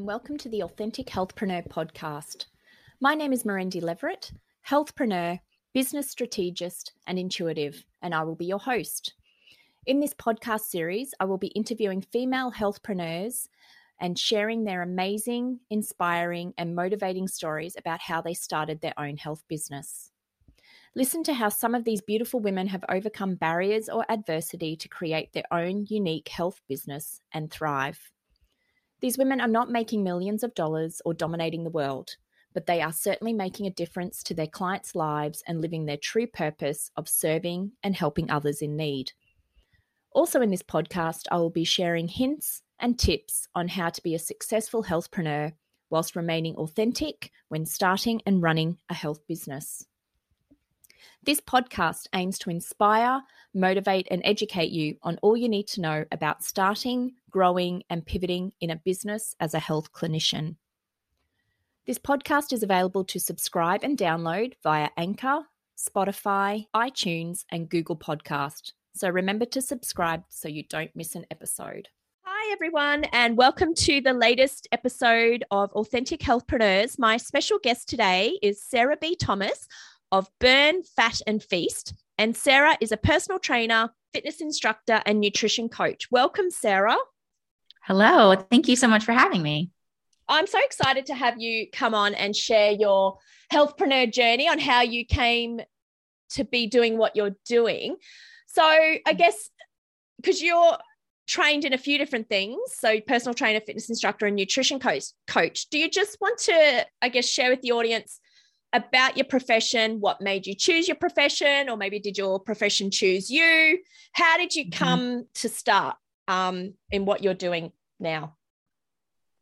and welcome to the Authentic Healthpreneur podcast. My name is Marendi Leverett, healthpreneur, business strategist, and intuitive, and I will be your host. In this podcast series, I will be interviewing female healthpreneurs and sharing their amazing, inspiring, and motivating stories about how they started their own health business. Listen to how some of these beautiful women have overcome barriers or adversity to create their own unique health business and thrive. These women are not making millions of dollars or dominating the world, but they are certainly making a difference to their clients' lives and living their true purpose of serving and helping others in need. Also, in this podcast, I will be sharing hints and tips on how to be a successful healthpreneur whilst remaining authentic when starting and running a health business. This podcast aims to inspire, motivate, and educate you on all you need to know about starting, growing, and pivoting in a business as a health clinician. This podcast is available to subscribe and download via Anchor, Spotify, iTunes, and Google Podcast. So remember to subscribe so you don't miss an episode. Hi, everyone, and welcome to the latest episode of Authentic Healthpreneurs. My special guest today is Sarah B. Thomas of Burn, Fat, and Feast. And Sarah is a personal trainer, fitness instructor, and nutrition coach. Welcome, Sarah. Hello. Thank you so much for having me. I'm so excited to have you come on and share your healthpreneur journey on how you came to be doing what you're doing. So, I guess because you're trained in a few different things, so personal trainer, fitness instructor, and nutrition coach, coach, do you just want to, I guess, share with the audience about your profession, what made you choose your profession, or maybe did your profession choose you? How did you mm-hmm. come mm-hmm. to start um, in what you're doing now?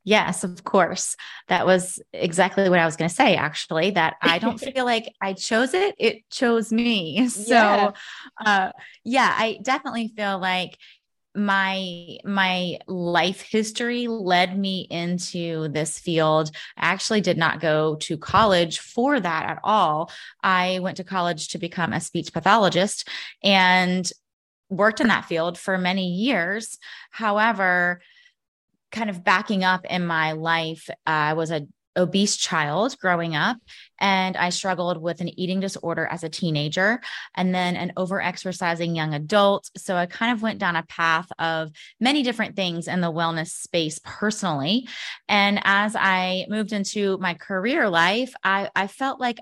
Yes, of course. That was exactly what I was going to say, actually, that I don't feel like I chose it, it chose me. So, yeah. Uh, yeah, I definitely feel like my my life history led me into this field i actually did not go to college for that at all i went to college to become a speech pathologist and worked in that field for many years however kind of backing up in my life i was a obese child growing up and I struggled with an eating disorder as a teenager and then an overexercising young adult. So I kind of went down a path of many different things in the wellness space personally. And as I moved into my career life, I, I felt like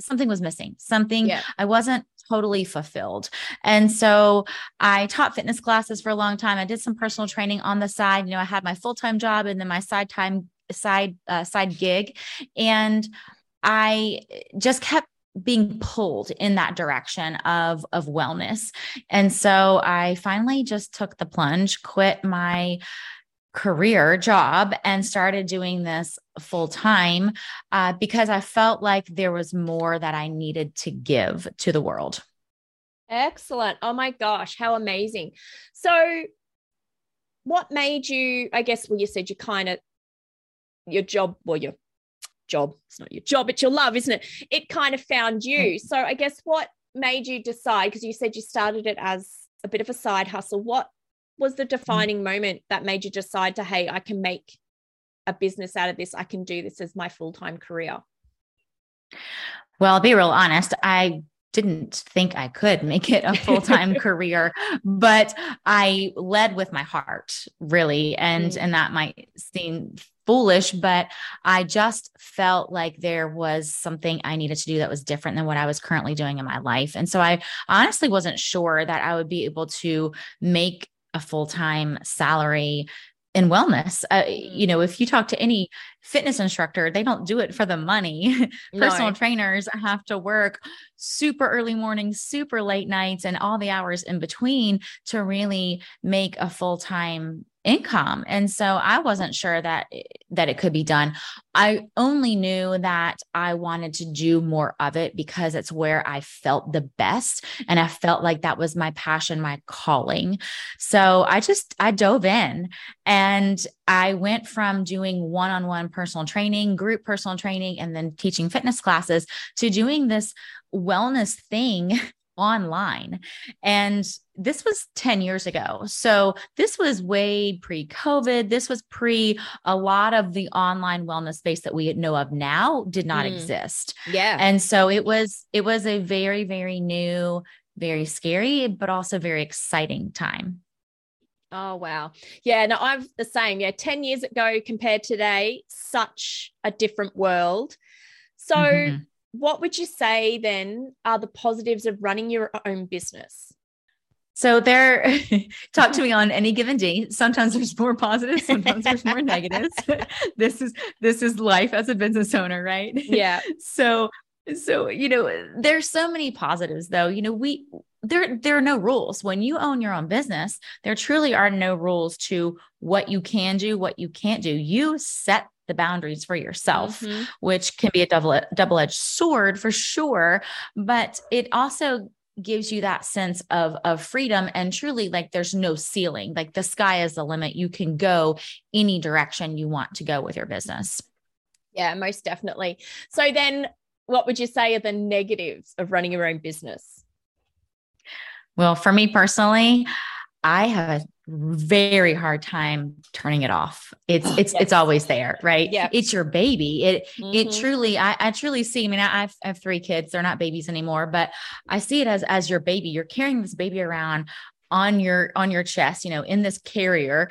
something was missing, something yeah. I wasn't totally fulfilled. And so I taught fitness classes for a long time. I did some personal training on the side. You know, I had my full time job and then my side time side uh, side gig and i just kept being pulled in that direction of of wellness and so i finally just took the plunge quit my career job and started doing this full time uh, because i felt like there was more that i needed to give to the world excellent oh my gosh how amazing so what made you i guess well you said you kind of your job, well, your job, it's not your job, it's your love, isn't it? It kind of found you. So I guess what made you decide, because you said you started it as a bit of a side hustle, what was the defining moment that made you decide to, hey, I can make a business out of this, I can do this as my full time career? Well, I'll be real honest. I didn't think I could make it a full time career, but I led with my heart, really. And, mm. and that might seem foolish, but I just felt like there was something I needed to do that was different than what I was currently doing in my life. And so I honestly wasn't sure that I would be able to make a full time salary in wellness. Uh, you know, if you talk to any fitness instructor, they don't do it for the money. Personal no. trainers have to work super early mornings, super late nights, and all the hours in between to really make a full time income. And so i wasn't sure that that it could be done. I only knew that i wanted to do more of it because it's where i felt the best and i felt like that was my passion my calling. So i just i dove in and i went from doing one-on-one personal training group personal training and then teaching fitness classes to doing this wellness thing online. And this was 10 years ago. So this was way pre COVID. This was pre a lot of the online wellness space that we know of now did not mm. exist. Yeah. And so it was, it was a very, very new, very scary, but also very exciting time. Oh wow. Yeah, no, I'm the same. Yeah, 10 years ago compared today, such a different world. So mm-hmm what would you say then are the positives of running your own business? So there, talk to me on any given day. Sometimes there's more positives, sometimes there's more negatives. this is this is life as a business owner, right? Yeah. So so you know, there's so many positives though. You know, we there there are no rules when you own your own business. There truly are no rules to what you can do, what you can't do. You set the boundaries for yourself, mm-hmm. which can be a double double-edged sword for sure, but it also gives you that sense of of freedom and truly like there's no ceiling. Like the sky is the limit. You can go any direction you want to go with your business. Yeah, most definitely. So then what would you say are the negatives of running your own business? Well, for me personally, I have a very hard time turning it off. It's it's yes. it's always there, right? Yeah, it's your baby. It mm-hmm. it truly, I, I truly see. I mean, I I have three kids. They're not babies anymore, but I see it as as your baby. You're carrying this baby around on your on your chest, you know, in this carrier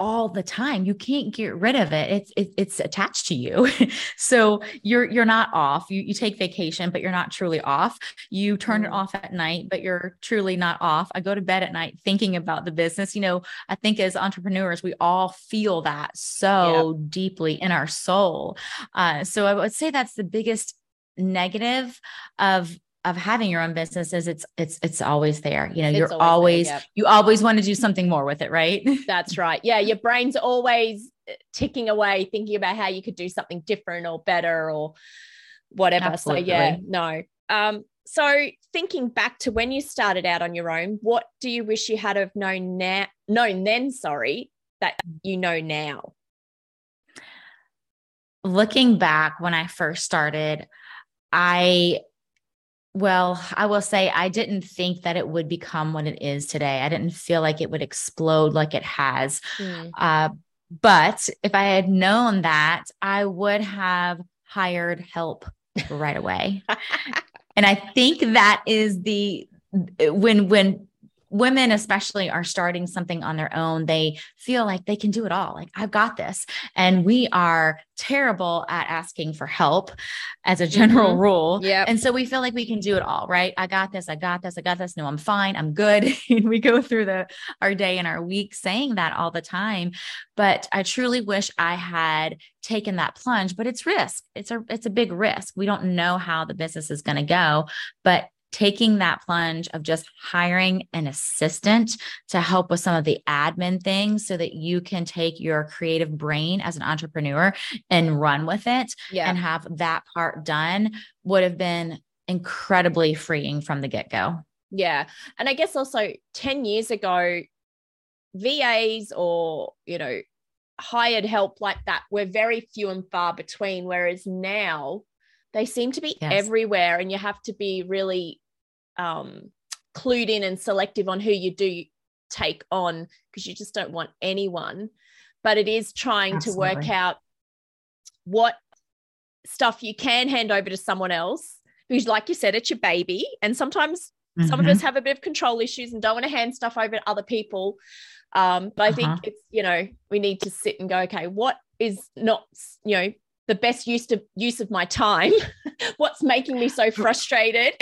all the time. You can't get rid of it. It's it, it's attached to you. so you're you're not off. You you take vacation, but you're not truly off. You turn it off at night, but you're truly not off. I go to bed at night thinking about the business. You know, I think as entrepreneurs, we all feel that so yep. deeply in our soul. Uh, so I would say that's the biggest negative of of having your own business is it's it's it's always there. You know it's you're always, always there, you always want to do something more with it right? That's right. Yeah your brain's always uh, ticking away thinking about how you could do something different or better or whatever. Absolutely. so yeah no. Um so thinking back to when you started out on your own what do you wish you had of known now known then sorry that you know now? Looking back when i first started i well, I will say I didn't think that it would become what it is today. I didn't feel like it would explode like it has. Mm. Uh, but if I had known that, I would have hired help right away. and I think that is the when when women especially are starting something on their own. They feel like they can do it all like i've got this. And we are terrible at asking for help as a general mm-hmm. rule. Yeah and so we feel like we can do it all right? I got this i got this i got this. No i'm fine i'm good. And we go through the our day and our week saying that all the time. But i truly wish i had taken that plunge but it's risk. It's a it's a big risk. We don't know how the business is going to go but taking that plunge of just hiring an assistant to help with some of the admin things so that you can take your creative brain as an entrepreneur and run with it yeah. and have that part done would have been incredibly freeing from the get go. Yeah. And I guess also 10 years ago, VAs or, you know, hired help like that were very few and far between. Whereas now they seem to be yes. everywhere and you have to be really um, clued in and selective on who you do take on because you just don't want anyone. But it is trying Absolutely. to work out what stuff you can hand over to someone else because, like you said, it's your baby. And sometimes mm-hmm. some of us mm-hmm. have a bit of control issues and don't want to hand stuff over to other people. Um, but I uh-huh. think it's, you know, we need to sit and go, okay, what is not, you know, the best use to use of my time. What's making me so frustrated?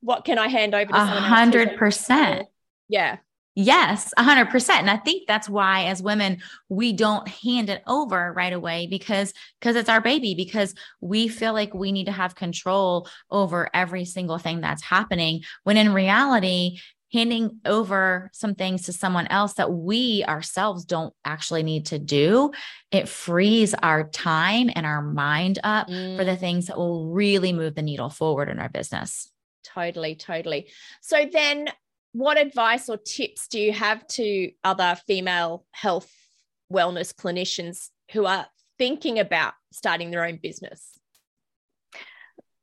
What can i hand over to a hundred percent. Yeah. Yes, 100%. And I think that's why as women we don't hand it over right away because because it's our baby because we feel like we need to have control over every single thing that's happening when in reality handing over some things to someone else that we ourselves don't actually need to do, it frees our time and our mind up mm. for the mm. things that will really move the needle forward in our business. Totally, totally. So then what advice or tips do you have to other female health wellness clinicians who are thinking about starting their own business?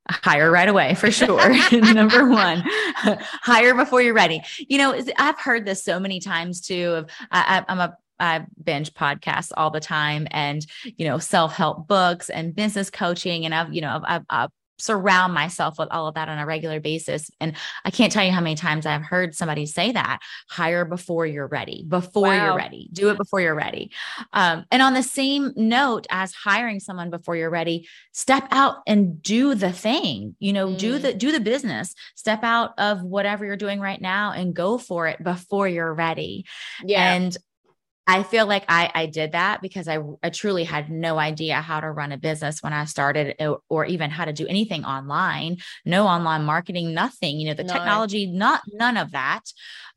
Hire right away for sure. Number one, hire before you're ready. You know, I've heard this so many times too. Of I, I'm a I binge podcasts all the time and, you know, self help books and business coaching. And I've, you know, I've, I've, surround myself with all of that on a regular basis. And I can't tell you how many times I've heard somebody say that hire before you're ready, before wow. you're ready, do it before you're ready. Um, and on the same note as hiring someone before you're ready, step out and do the thing, you know, mm. do the, do the business, step out of whatever you're doing right now and go for it before you're ready. Yeah. And I feel like I, I did that because I, I truly had no idea how to run a business when I started or, or even how to do anything online, no online marketing, nothing, you know, the no. technology, not none of that.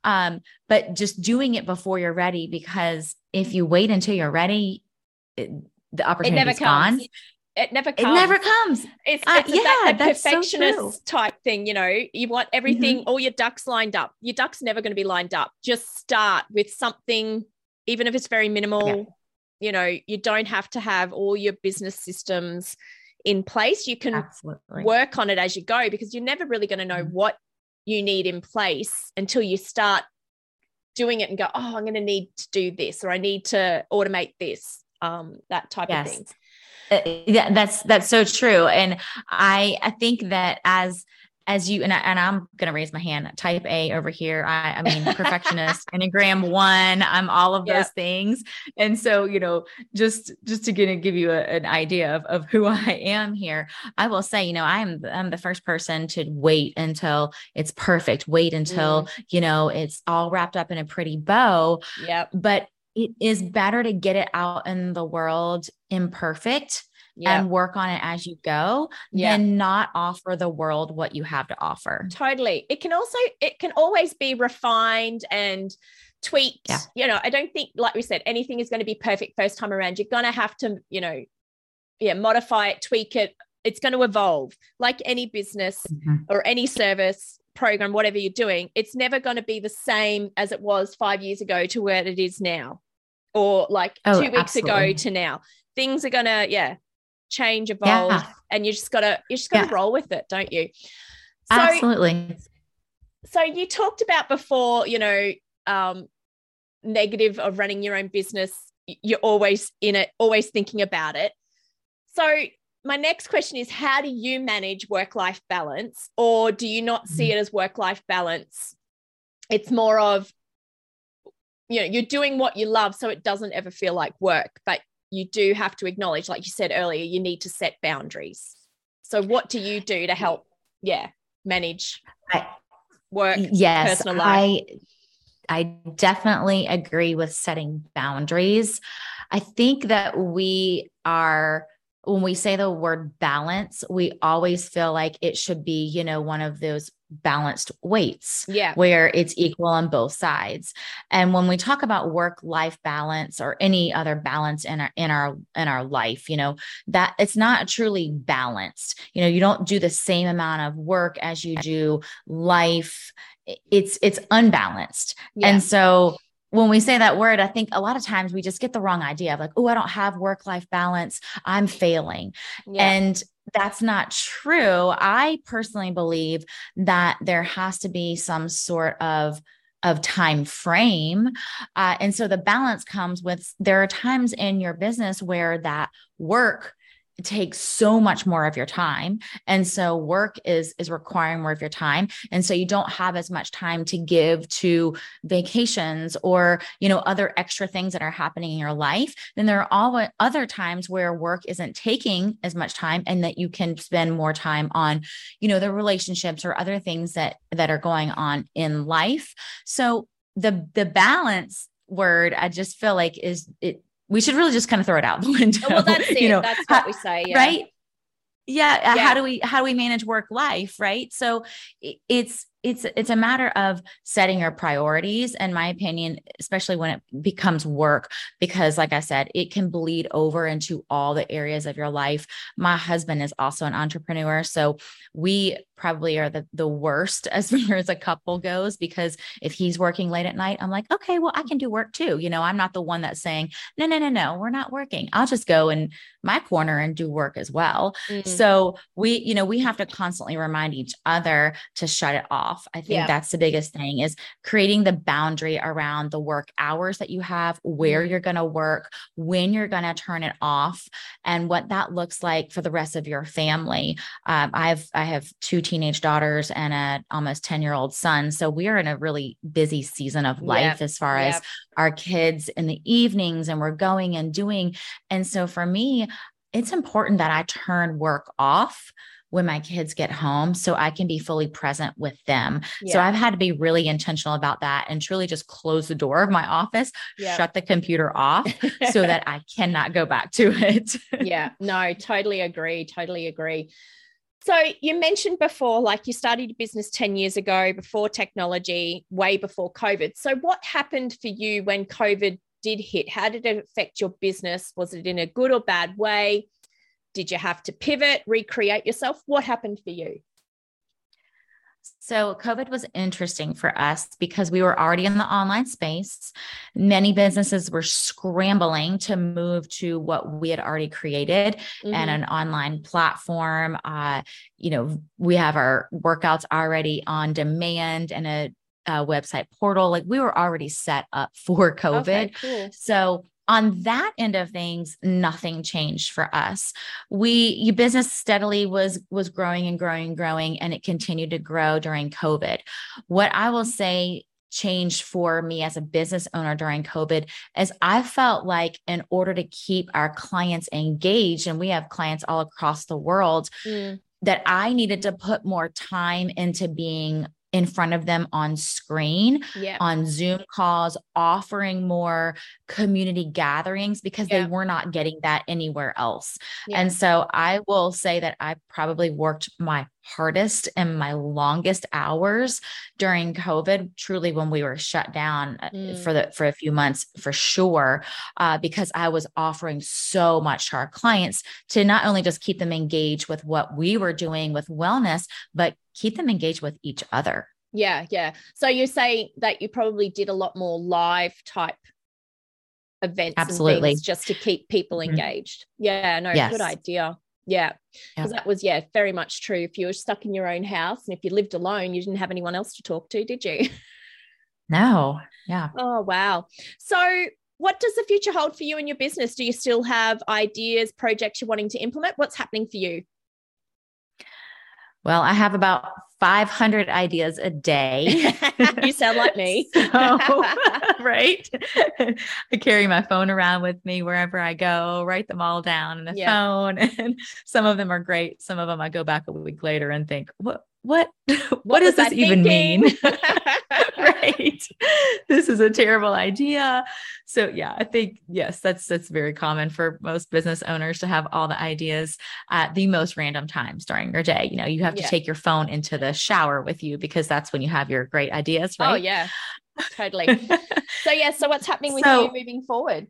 Um, but just doing it before you're ready, because if you wait until you're ready, it, the opportunity is gone. It never comes. It never comes. It's, it's uh, yeah, that, perfectionist so type thing. You know, you want everything, mm-hmm. all your ducks lined up. Your ducks never going to be lined up. Just start with something even if it's very minimal yeah. you know you don't have to have all your business systems in place you can Absolutely. work on it as you go because you're never really going to know mm-hmm. what you need in place until you start doing it and go oh i'm going to need to do this or i need to automate this um, that type yes. of thing uh, yeah that's that's so true and i i think that as as you and, I, and I'm going to raise my hand type A over here. I, I mean, perfectionist, Enneagram one, I'm all of those things. And so, you know, just, just to get, give you a, an idea of, of who I am here, I will say, you know, I'm, I'm the first person to wait until it's perfect. Wait until, mm. you know, it's all wrapped up in a pretty bow. Yep. But it is better to get it out in the world imperfect yeah. and work on it as you go yeah. than not offer the world what you have to offer. Totally. It can also, it can always be refined and tweaked. Yeah. You know, I don't think, like we said, anything is going to be perfect first time around. You're going to have to, you know, yeah, modify it, tweak it. It's going to evolve like any business mm-hmm. or any service program, whatever you're doing. It's never going to be the same as it was five years ago to where it is now or like oh, two weeks absolutely. ago to now. Things are going to, yeah, change, evolve, yeah. and you just gotta you just gotta yeah. roll with it, don't you? So, Absolutely. So you talked about before, you know, um, negative of running your own business. You're always in it, always thinking about it. So my next question is how do you manage work life balance or do you not see mm-hmm. it as work life balance it's more of you know you're doing what you love so it doesn't ever feel like work but you do have to acknowledge, like you said earlier, you need to set boundaries. So, what do you do to help, yeah, manage work, yes, personal life? I, I definitely agree with setting boundaries. I think that we are when we say the word balance, we always feel like it should be, you know, one of those balanced weights yeah. where it's equal on both sides. And when we talk about work life balance or any other balance in our in our in our life you know that it's not truly balanced. You know you don't do the same amount of work as you do life. It's it's unbalanced. Yeah. and so when we say that word, I think a lot of times we just get the wrong idea of like, oh, I don't have work life balance. I'm failing. Yeah. And that's not true. I personally believe that there has to be some sort of of time frame uh, and so the balance comes with there are times in your business where that work takes so much more of your time. And so work is is requiring more of your time. And so you don't have as much time to give to vacations or you know other extra things that are happening in your life then there are all other times where work isn't taking as much time and that you can spend more time on you know the relationships or other things that that are going on in life. So the the balance word i just feel like is it we should really just kind of throw it out the window. Well, that's it. You know, that's what we say, yeah. right? Yeah, uh, yeah. How do we how do we manage work life, right? So it's it's it's a matter of setting your priorities in my opinion especially when it becomes work because like i said it can bleed over into all the areas of your life my husband is also an entrepreneur so we probably are the, the worst as far as a couple goes, because if he's working late at night, I'm like, okay, well, I can do work too. You know, I'm not the one that's saying, no, no, no, no, we're not working. I'll just go in my corner and do work as well. Mm-hmm. So we, you know, we have to constantly remind each other to shut it off. I think yeah. that's the biggest thing is creating the boundary around the work hours that you have, where mm-hmm. you're going to work, when you're going to turn it off, and what that looks like for the rest of your family. Um, I've I have two teenage daughters and a almost 10 year old son. So we are in a really busy season of life yep. as far yep. as our kids in the evenings and we're going and doing. And so for me, it's important that I turn work off when my kids get home so I can be fully present with them. Yeah. So I've had to be really intentional about that and truly just close the door of my office, yeah. shut the computer off so that I cannot go back to it. yeah, no, totally agree. Totally agree. So you mentioned before, like you started your business 10 years ago, before technology, way before COVID. So what happened for you when COVID did hit? How did it affect your business? Was it in a good or bad way? Did you have to pivot, recreate yourself? What happened for you? So, COVID was interesting for us because we were already in the online space. Many businesses were scrambling to move to what we had already created mm-hmm. and an online platform. Uh, you know, we have our workouts already on demand and a, a website portal. Like we were already set up for COVID. Okay, cool. So, on that end of things nothing changed for us we your business steadily was was growing and growing and growing and it continued to grow during covid what i will say changed for me as a business owner during covid is i felt like in order to keep our clients engaged and we have clients all across the world mm. that i needed to put more time into being in front of them on screen, on Zoom calls, offering more community gatherings because they were not getting that anywhere else. And so I will say that I probably worked my hardest and my longest hours during COVID, truly when we were shut down mm. for the for a few months for sure, uh, because I was offering so much to our clients to not only just keep them engaged with what we were doing with wellness, but keep them engaged with each other. Yeah, yeah. So you say that you probably did a lot more live type events absolutely. just to keep people mm-hmm. engaged. Yeah no yes. good idea. Yeah. Because that was yeah very much true. If you were stuck in your own house and if you lived alone you didn't have anyone else to talk to did you? No. Yeah. Oh wow. So what does the future hold for you and your business? Do you still have ideas projects you're wanting to implement? What's happening for you well, I have about 500 ideas a day. you sound like me. so, right? I carry my phone around with me wherever I go, write them all down in the yeah. phone. And some of them are great. Some of them I go back a week later and think, what what what, what does this even mean? right. This is a terrible idea. So yeah i think yes that's that's very common for most business owners to have all the ideas at the most random times during your day. You know you have to yeah. take your phone into the shower with you because that's when you have your great ideas oh, right? oh yeah. Totally. So yeah so what's happening with so, you moving forward?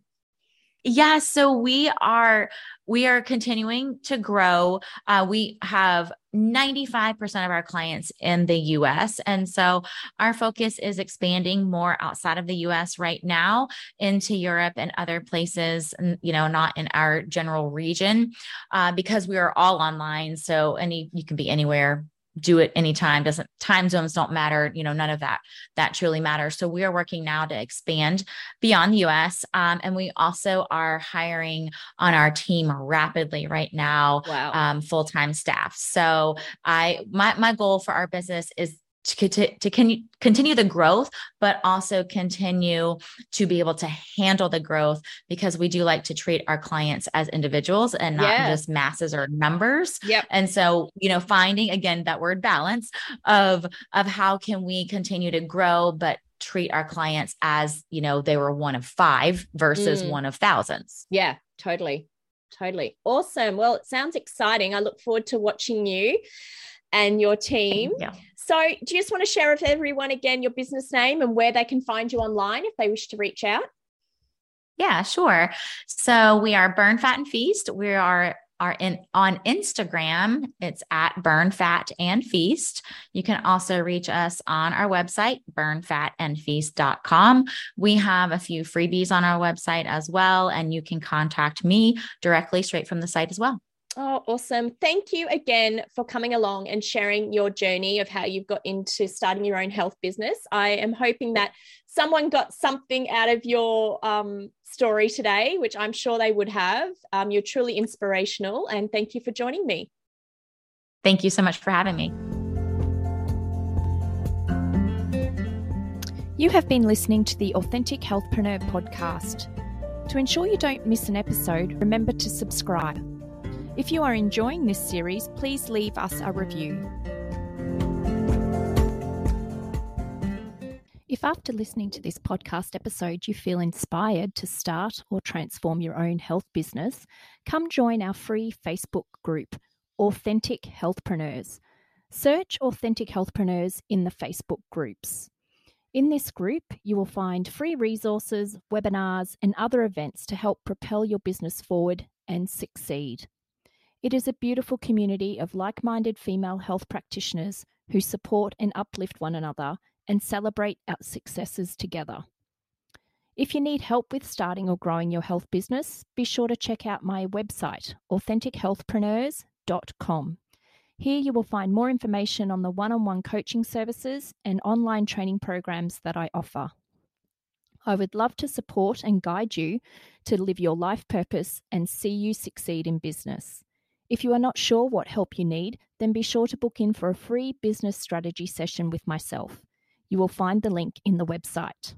Yeah, so we are we are continuing to grow. Uh, we have 95% of our clients in the US. And so our focus is expanding more outside of the US right now into Europe and other places, you know, not in our general region uh, because we are all online. So any you can be anywhere do it anytime doesn't time zones don't matter you know none of that that truly matters so we are working now to expand beyond the us um, and we also are hiring on our team rapidly right now wow. um, full-time staff so i my, my goal for our business is to, to, to con- continue the growth, but also continue to be able to handle the growth because we do like to treat our clients as individuals and not just masses or numbers. Yep. And so, you know, finding again that word balance of of how can we continue to grow, but treat our clients as you know they were one of five versus mm. one of thousands. Yeah, totally. Totally. Awesome. Well, it sounds exciting. I look forward to watching you and your team. Yeah. So, do you just want to share with everyone again your business name and where they can find you online if they wish to reach out? Yeah, sure. So we are Burn Fat and Feast. We are are in on Instagram. It's at Burn Fat and Feast. You can also reach us on our website, burnfatandfeast.com. We have a few freebies on our website as well, and you can contact me directly straight from the site as well. Oh, awesome. Thank you again for coming along and sharing your journey of how you've got into starting your own health business. I am hoping that someone got something out of your um, story today, which I'm sure they would have. Um, you're truly inspirational. And thank you for joining me. Thank you so much for having me. You have been listening to the Authentic Healthpreneur podcast. To ensure you don't miss an episode, remember to subscribe. If you are enjoying this series, please leave us a review. If after listening to this podcast episode you feel inspired to start or transform your own health business, come join our free Facebook group, Authentic Healthpreneurs. Search Authentic Healthpreneurs in the Facebook groups. In this group, you will find free resources, webinars, and other events to help propel your business forward and succeed. It is a beautiful community of like minded female health practitioners who support and uplift one another and celebrate our successes together. If you need help with starting or growing your health business, be sure to check out my website, AuthenticHealthpreneurs.com. Here you will find more information on the one on one coaching services and online training programs that I offer. I would love to support and guide you to live your life purpose and see you succeed in business. If you are not sure what help you need, then be sure to book in for a free business strategy session with myself. You will find the link in the website.